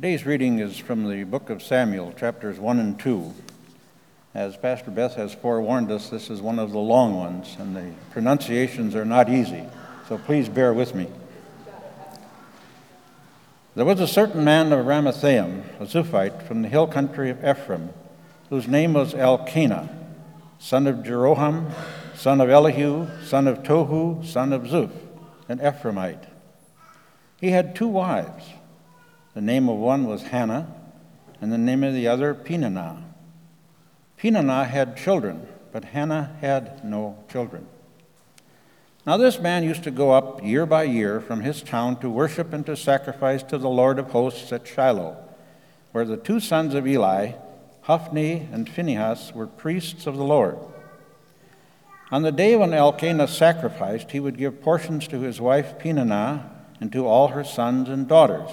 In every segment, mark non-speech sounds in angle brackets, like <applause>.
Today's reading is from the book of Samuel, chapters 1 and 2. As Pastor Beth has forewarned us, this is one of the long ones, and the pronunciations are not easy, so please bear with me. There was a certain man of Ramathaim, a Zuphite from the hill country of Ephraim, whose name was Elkanah, son of Jeroham, son of Elihu, son of Tohu, son of Zuph, an Ephraimite. He had two wives. The name of one was Hannah, and the name of the other Peninnah. Peninnah had children, but Hannah had no children. Now, this man used to go up year by year from his town to worship and to sacrifice to the Lord of hosts at Shiloh, where the two sons of Eli, Hophni and Phinehas, were priests of the Lord. On the day when Elkanah sacrificed, he would give portions to his wife Peninnah and to all her sons and daughters.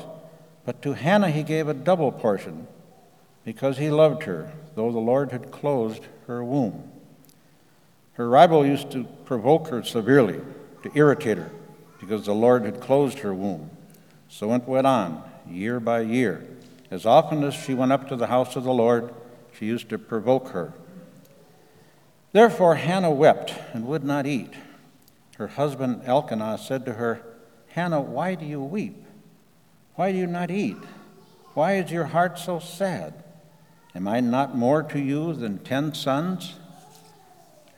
But to Hannah he gave a double portion, because he loved her, though the Lord had closed her womb. Her rival used to provoke her severely, to irritate her, because the Lord had closed her womb. So it went on, year by year. As often as she went up to the house of the Lord, she used to provoke her. Therefore Hannah wept and would not eat. Her husband Elkanah said to her, Hannah, why do you weep? Why do you not eat? Why is your heart so sad? Am I not more to you than ten sons?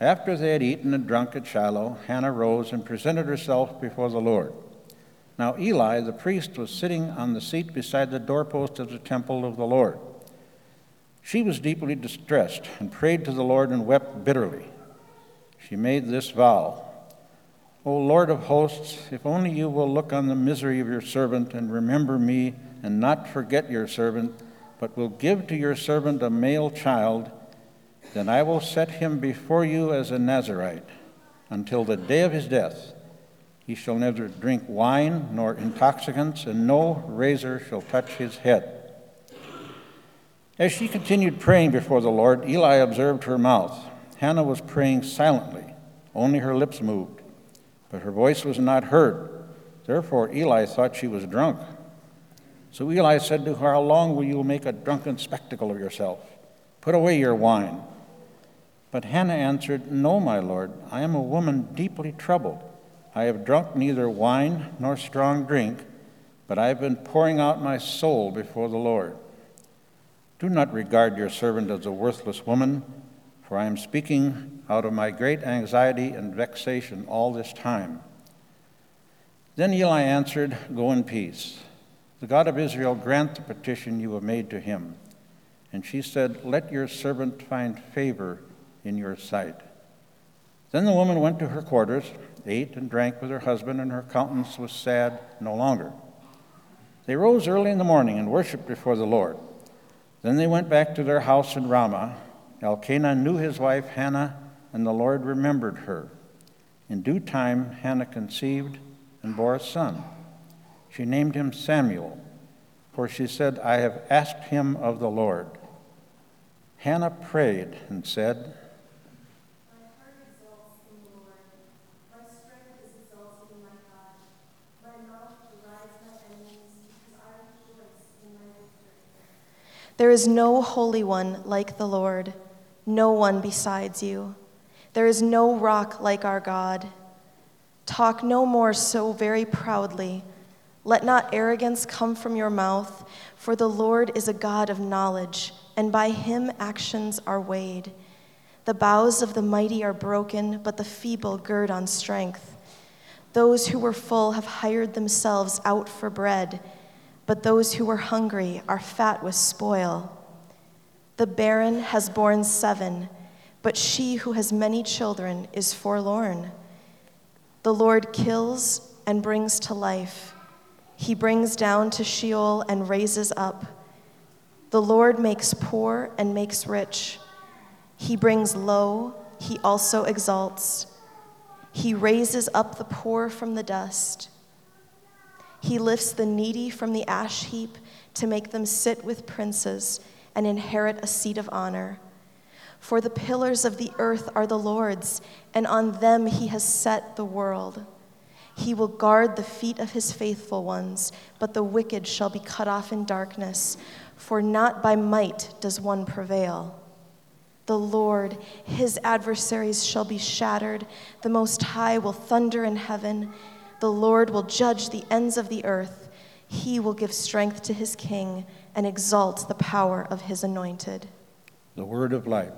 After they had eaten and drunk at Shiloh, Hannah rose and presented herself before the Lord. Now Eli, the priest, was sitting on the seat beside the doorpost of the temple of the Lord. She was deeply distressed and prayed to the Lord and wept bitterly. She made this vow O Lord of hosts, if only you will look on the misery of your servant and remember me and not forget your servant, but will give to your servant a male child then I will set him before you as a Nazarite until the day of his death. He shall neither drink wine nor intoxicants, and no razor shall touch his head. As she continued praying before the Lord, Eli observed her mouth. Hannah was praying silently, only her lips moved, but her voice was not heard. Therefore, Eli thought she was drunk. So Eli said to her, How long will you make a drunken spectacle of yourself? Put away your wine. But Hannah answered, No, my lord, I am a woman deeply troubled. I have drunk neither wine nor strong drink, but I have been pouring out my soul before the Lord. Do not regard your servant as a worthless woman, for I am speaking out of my great anxiety and vexation all this time. Then Eli answered, Go in peace. The God of Israel grant the petition you have made to him. And she said, Let your servant find favor in your sight. Then the woman went to her quarters, ate and drank with her husband, and her countenance was sad no longer. They rose early in the morning and worshiped before the Lord. Then they went back to their house in Ramah. Elkanah knew his wife Hannah, and the Lord remembered her. In due time, Hannah conceived and bore a son. She named him Samuel, for she said, I have asked him of the Lord. Hannah prayed and said, There is no holy one like the Lord, no one besides you. There is no rock like our God. Talk no more so very proudly. Let not arrogance come from your mouth, for the Lord is a God of knowledge, and by him actions are weighed. The bows of the mighty are broken, but the feeble gird on strength. Those who were full have hired themselves out for bread but those who were hungry are fat with spoil. The barren has borne seven, but she who has many children is forlorn. The Lord kills and brings to life. He brings down to Sheol and raises up. The Lord makes poor and makes rich. He brings low, he also exalts. He raises up the poor from the dust he lifts the needy from the ash heap to make them sit with princes and inherit a seat of honor. For the pillars of the earth are the Lord's, and on them he has set the world. He will guard the feet of his faithful ones, but the wicked shall be cut off in darkness, for not by might does one prevail. The Lord, his adversaries shall be shattered. The Most High will thunder in heaven. The Lord will judge the ends of the earth. He will give strength to his king and exalt the power of his anointed. The word of life.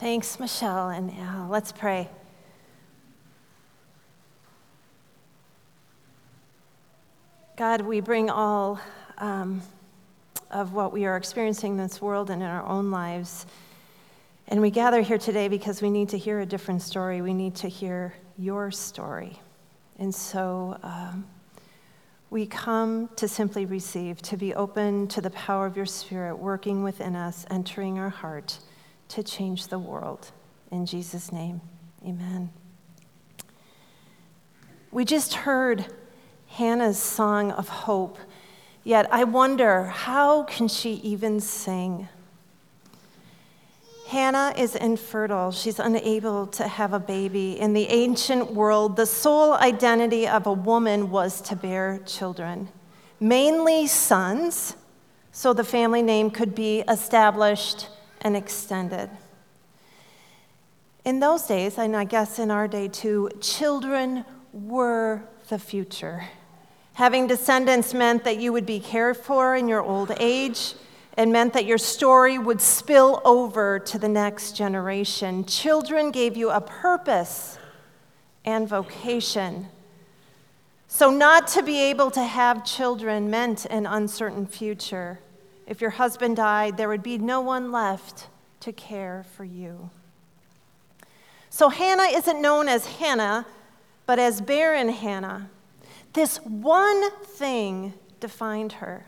Thanks, Michelle and Al. Let's pray. God, we bring all um, of what we are experiencing in this world and in our own lives. And we gather here today because we need to hear a different story. We need to hear your story. And so um, we come to simply receive, to be open to the power of your Spirit working within us, entering our heart to change the world. In Jesus' name, amen. We just heard Hannah's song of hope, yet I wonder how can she even sing? Hannah is infertile. She's unable to have a baby. In the ancient world, the sole identity of a woman was to bear children, mainly sons, so the family name could be established and extended. In those days, and I guess in our day too, children were the future. Having descendants meant that you would be cared for in your old age. It meant that your story would spill over to the next generation. Children gave you a purpose and vocation. So, not to be able to have children meant an uncertain future. If your husband died, there would be no one left to care for you. So Hannah isn't known as Hannah, but as barren Hannah. This one thing defined her.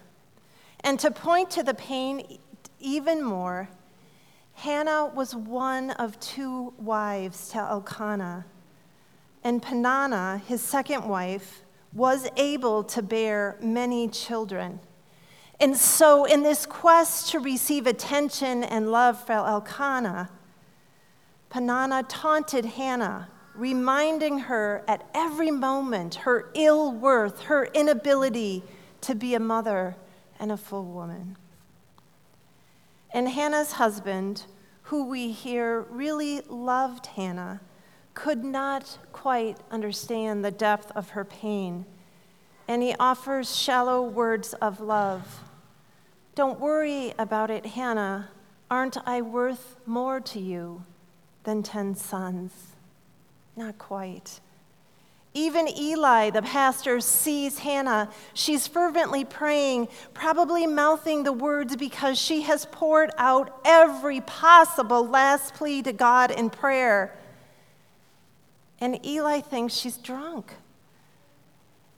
And to point to the pain even more, Hannah was one of two wives to Elkanah. And Peninnah, his second wife, was able to bear many children. And so, in this quest to receive attention and love from Elkanah, Peninnah taunted Hannah, reminding her at every moment her ill worth, her inability to be a mother and a full woman. And Hannah's husband, who we hear really loved Hannah, could not quite understand the depth of her pain. And he offers shallow words of love don't worry about it, Hannah. Aren't I worth more to you than ten sons? Not quite. Even Eli, the pastor, sees Hannah. She's fervently praying, probably mouthing the words because she has poured out every possible last plea to God in prayer. And Eli thinks she's drunk.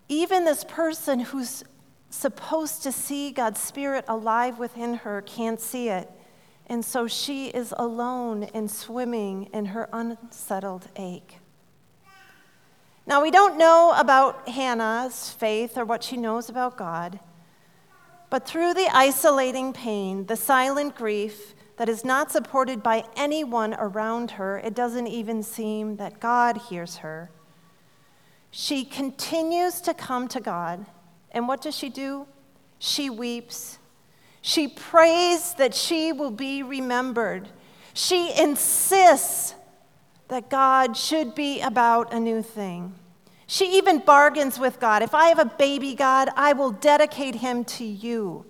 Even this person who's supposed to see God's Spirit alive within her can't see it. And so she is alone and swimming in her unsettled ache. Now, we don't know about Hannah's faith or what she knows about God, but through the isolating pain, the silent grief that is not supported by anyone around her, it doesn't even seem that God hears her. She continues to come to God and what does she do? She weeps. She prays that she will be remembered. She insists that God should be about a new thing. She even bargains with God. If I have a baby, God, I will dedicate him to you.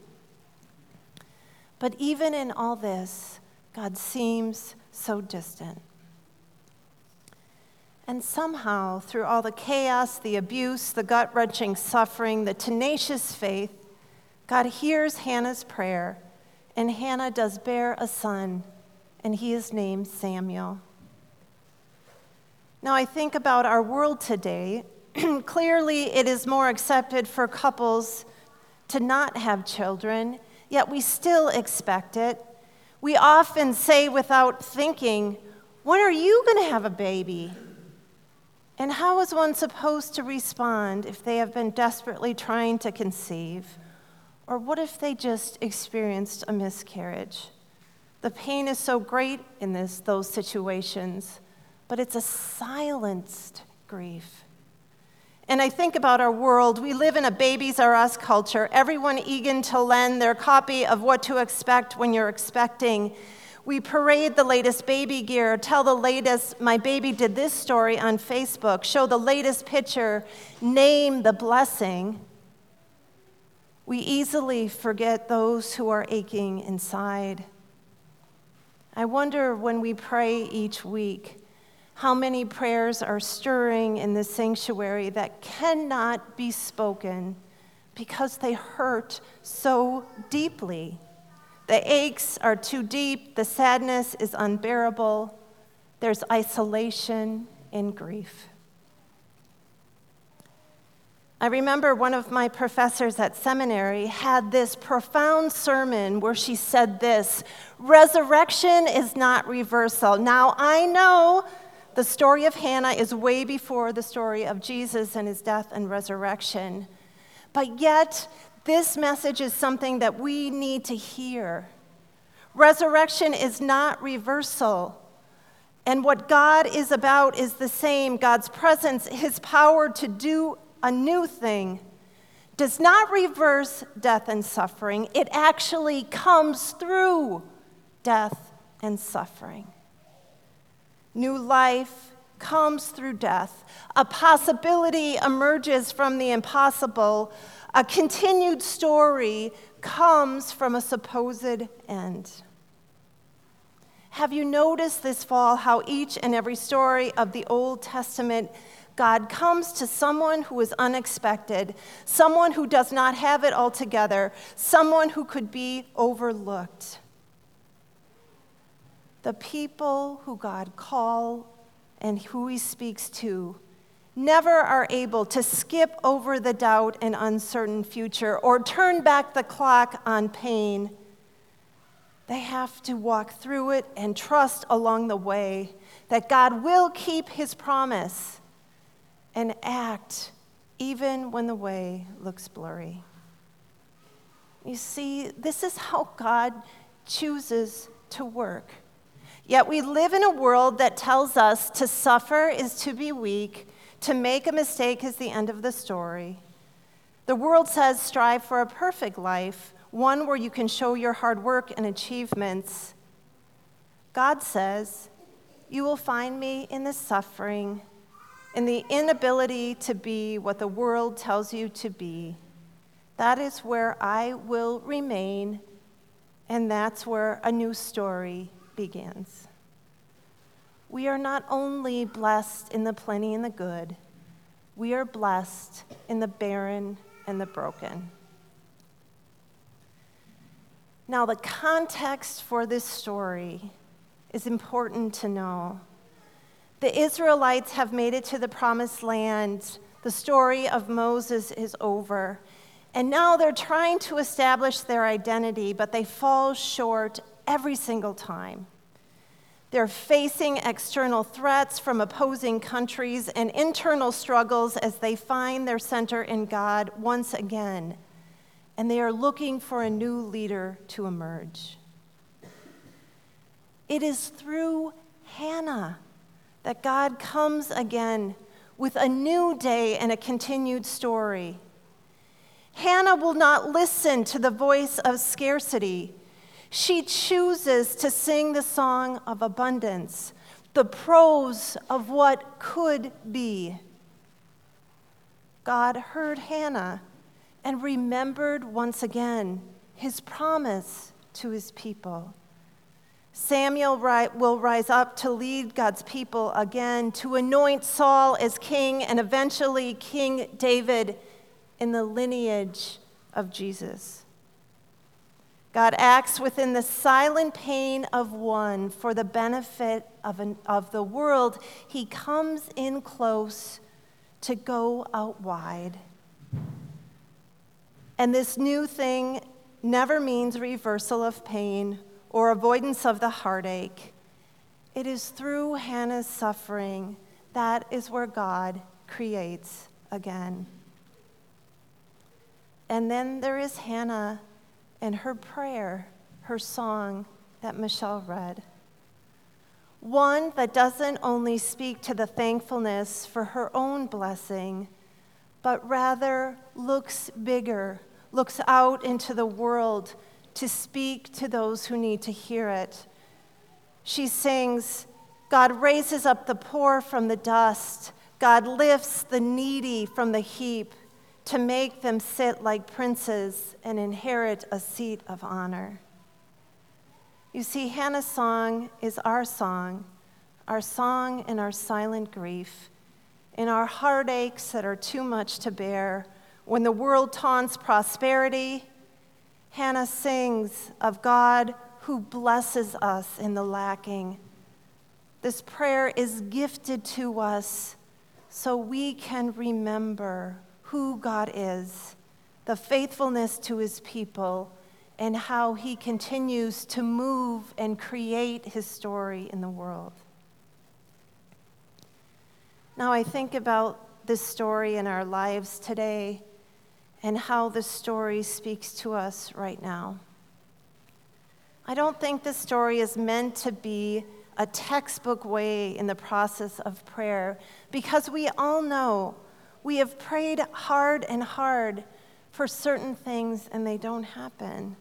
But even in all this, God seems so distant. And somehow, through all the chaos, the abuse, the gut wrenching suffering, the tenacious faith, God hears Hannah's prayer, and Hannah does bear a son, and he is named Samuel. Now, I think about our world today. <clears throat> Clearly, it is more accepted for couples to not have children, yet we still expect it. We often say without thinking, When are you going to have a baby? And how is one supposed to respond if they have been desperately trying to conceive? Or what if they just experienced a miscarriage? The pain is so great in this, those situations, but it's a silenced grief. And I think about our world. We live in a babies are us culture, everyone eager to lend their copy of what to expect when you're expecting. We parade the latest baby gear, tell the latest, my baby did this story on Facebook, show the latest picture, name the blessing. We easily forget those who are aching inside. I wonder when we pray each week how many prayers are stirring in the sanctuary that cannot be spoken because they hurt so deeply. The aches are too deep, the sadness is unbearable, there's isolation and grief. I remember one of my professors at seminary had this profound sermon where she said this Resurrection is not reversal. Now, I know the story of Hannah is way before the story of Jesus and his death and resurrection, but yet, this message is something that we need to hear. Resurrection is not reversal. And what God is about is the same God's presence, His power to do a new thing does not reverse death and suffering, it actually comes through death and suffering. New life comes through death. A possibility emerges from the impossible. A continued story comes from a supposed end. Have you noticed this fall how each and every story of the Old Testament God comes to someone who is unexpected, someone who does not have it all together, someone who could be overlooked. The people who God call and who he speaks to never are able to skip over the doubt and uncertain future or turn back the clock on pain. They have to walk through it and trust along the way that God will keep his promise and act even when the way looks blurry. You see, this is how God chooses to work. Yet we live in a world that tells us to suffer is to be weak, to make a mistake is the end of the story. The world says strive for a perfect life, one where you can show your hard work and achievements. God says, You will find me in the suffering in the inability to be what the world tells you to be, that is where I will remain, and that's where a new story begins. We are not only blessed in the plenty and the good, we are blessed in the barren and the broken. Now, the context for this story is important to know. The Israelites have made it to the promised land. The story of Moses is over. And now they're trying to establish their identity, but they fall short every single time. They're facing external threats from opposing countries and internal struggles as they find their center in God once again. And they are looking for a new leader to emerge. It is through Hannah that God comes again with a new day and a continued story. Hannah will not listen to the voice of scarcity. She chooses to sing the song of abundance, the prose of what could be. God heard Hannah and remembered once again his promise to his people. Samuel will rise up to lead God's people again, to anoint Saul as king, and eventually King David in the lineage of Jesus. God acts within the silent pain of one for the benefit of, an, of the world. He comes in close to go out wide. And this new thing never means reversal of pain or avoidance of the heartache. It is through Hannah's suffering that is where God creates again. And then there is Hannah and her prayer, her song that Michelle read. One that doesn't only speak to the thankfulness for her own blessing, but rather looks bigger, looks out into the world to speak to those who need to hear it. She sings, God raises up the poor from the dust, God lifts the needy from the heap to make them sit like princes and inherit a seat of honor. You see, Hannah's song is our song, our song in our silent grief, in our heartaches that are too much to bear. When the world taunts prosperity, Hannah sings of God who blesses us in the lacking. This prayer is gifted to us so we can remember who God is, the faithfulness to his people and how he continues to move and create his story in the world. Now, I think about this story in our lives today and how this story speaks to us right now. I don't think this story is meant to be a textbook way in the process of prayer because we all know we have prayed hard and hard for certain things and they don't happen.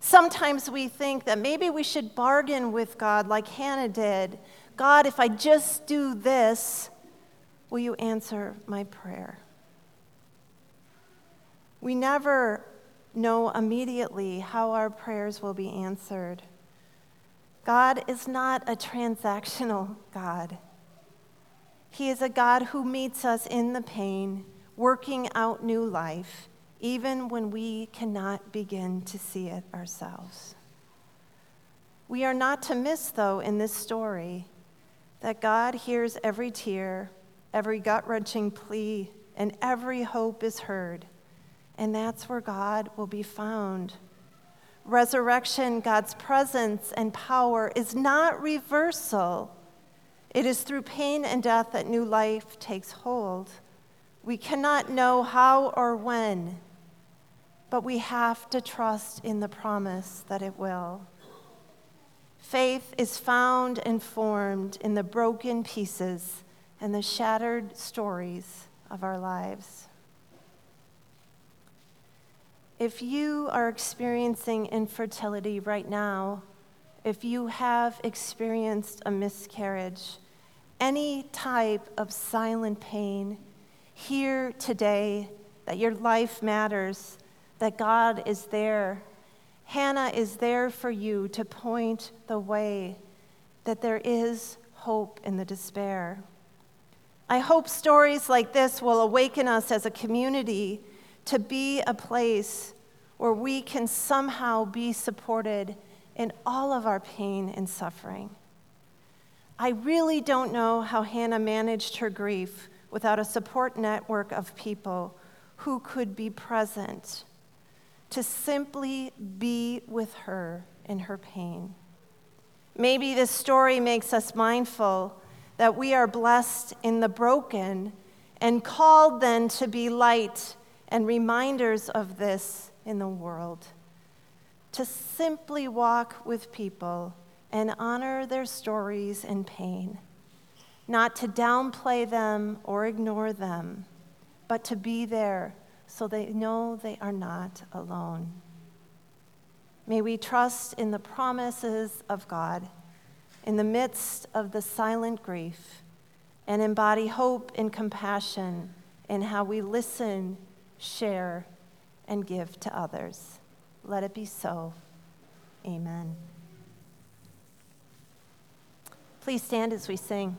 Sometimes we think that maybe we should bargain with God like Hannah did. God, if I just do this, will you answer my prayer? We never know immediately how our prayers will be answered. God is not a transactional God. He is a God who meets us in the pain, working out new life even when we cannot begin to see it ourselves. We are not to miss, though, in this story, that God hears every tear, every gut wrenching plea, and every hope is heard. And that's where God will be found. Resurrection, God's presence and power, is not reversal. It is through pain and death that new life takes hold. We cannot know how or when, but we have to trust in the promise that it will. Faith is found and formed in the broken pieces and the shattered stories of our lives. If you are experiencing infertility right now, if you have experienced a miscarriage, any type of silent pain, hear today that your life matters that God is there. Hannah is there for you to point the way, that there is hope in the despair. I hope stories like this will awaken us as a community to be a place where we can somehow be supported in all of our pain and suffering. I really don't know how Hannah managed her grief without a support network of people who could be present to simply be with her in her pain. Maybe this story makes us mindful that we are blessed in the broken and called then to be light and reminders of this in the world. To simply walk with people and honor their stories and pain, not to downplay them or ignore them, but to be there so they know they are not alone. May we trust in the promises of God in the midst of the silent grief and embody hope and compassion in how we listen, share, and give to others. Let it be so. Amen. Please stand as we sing.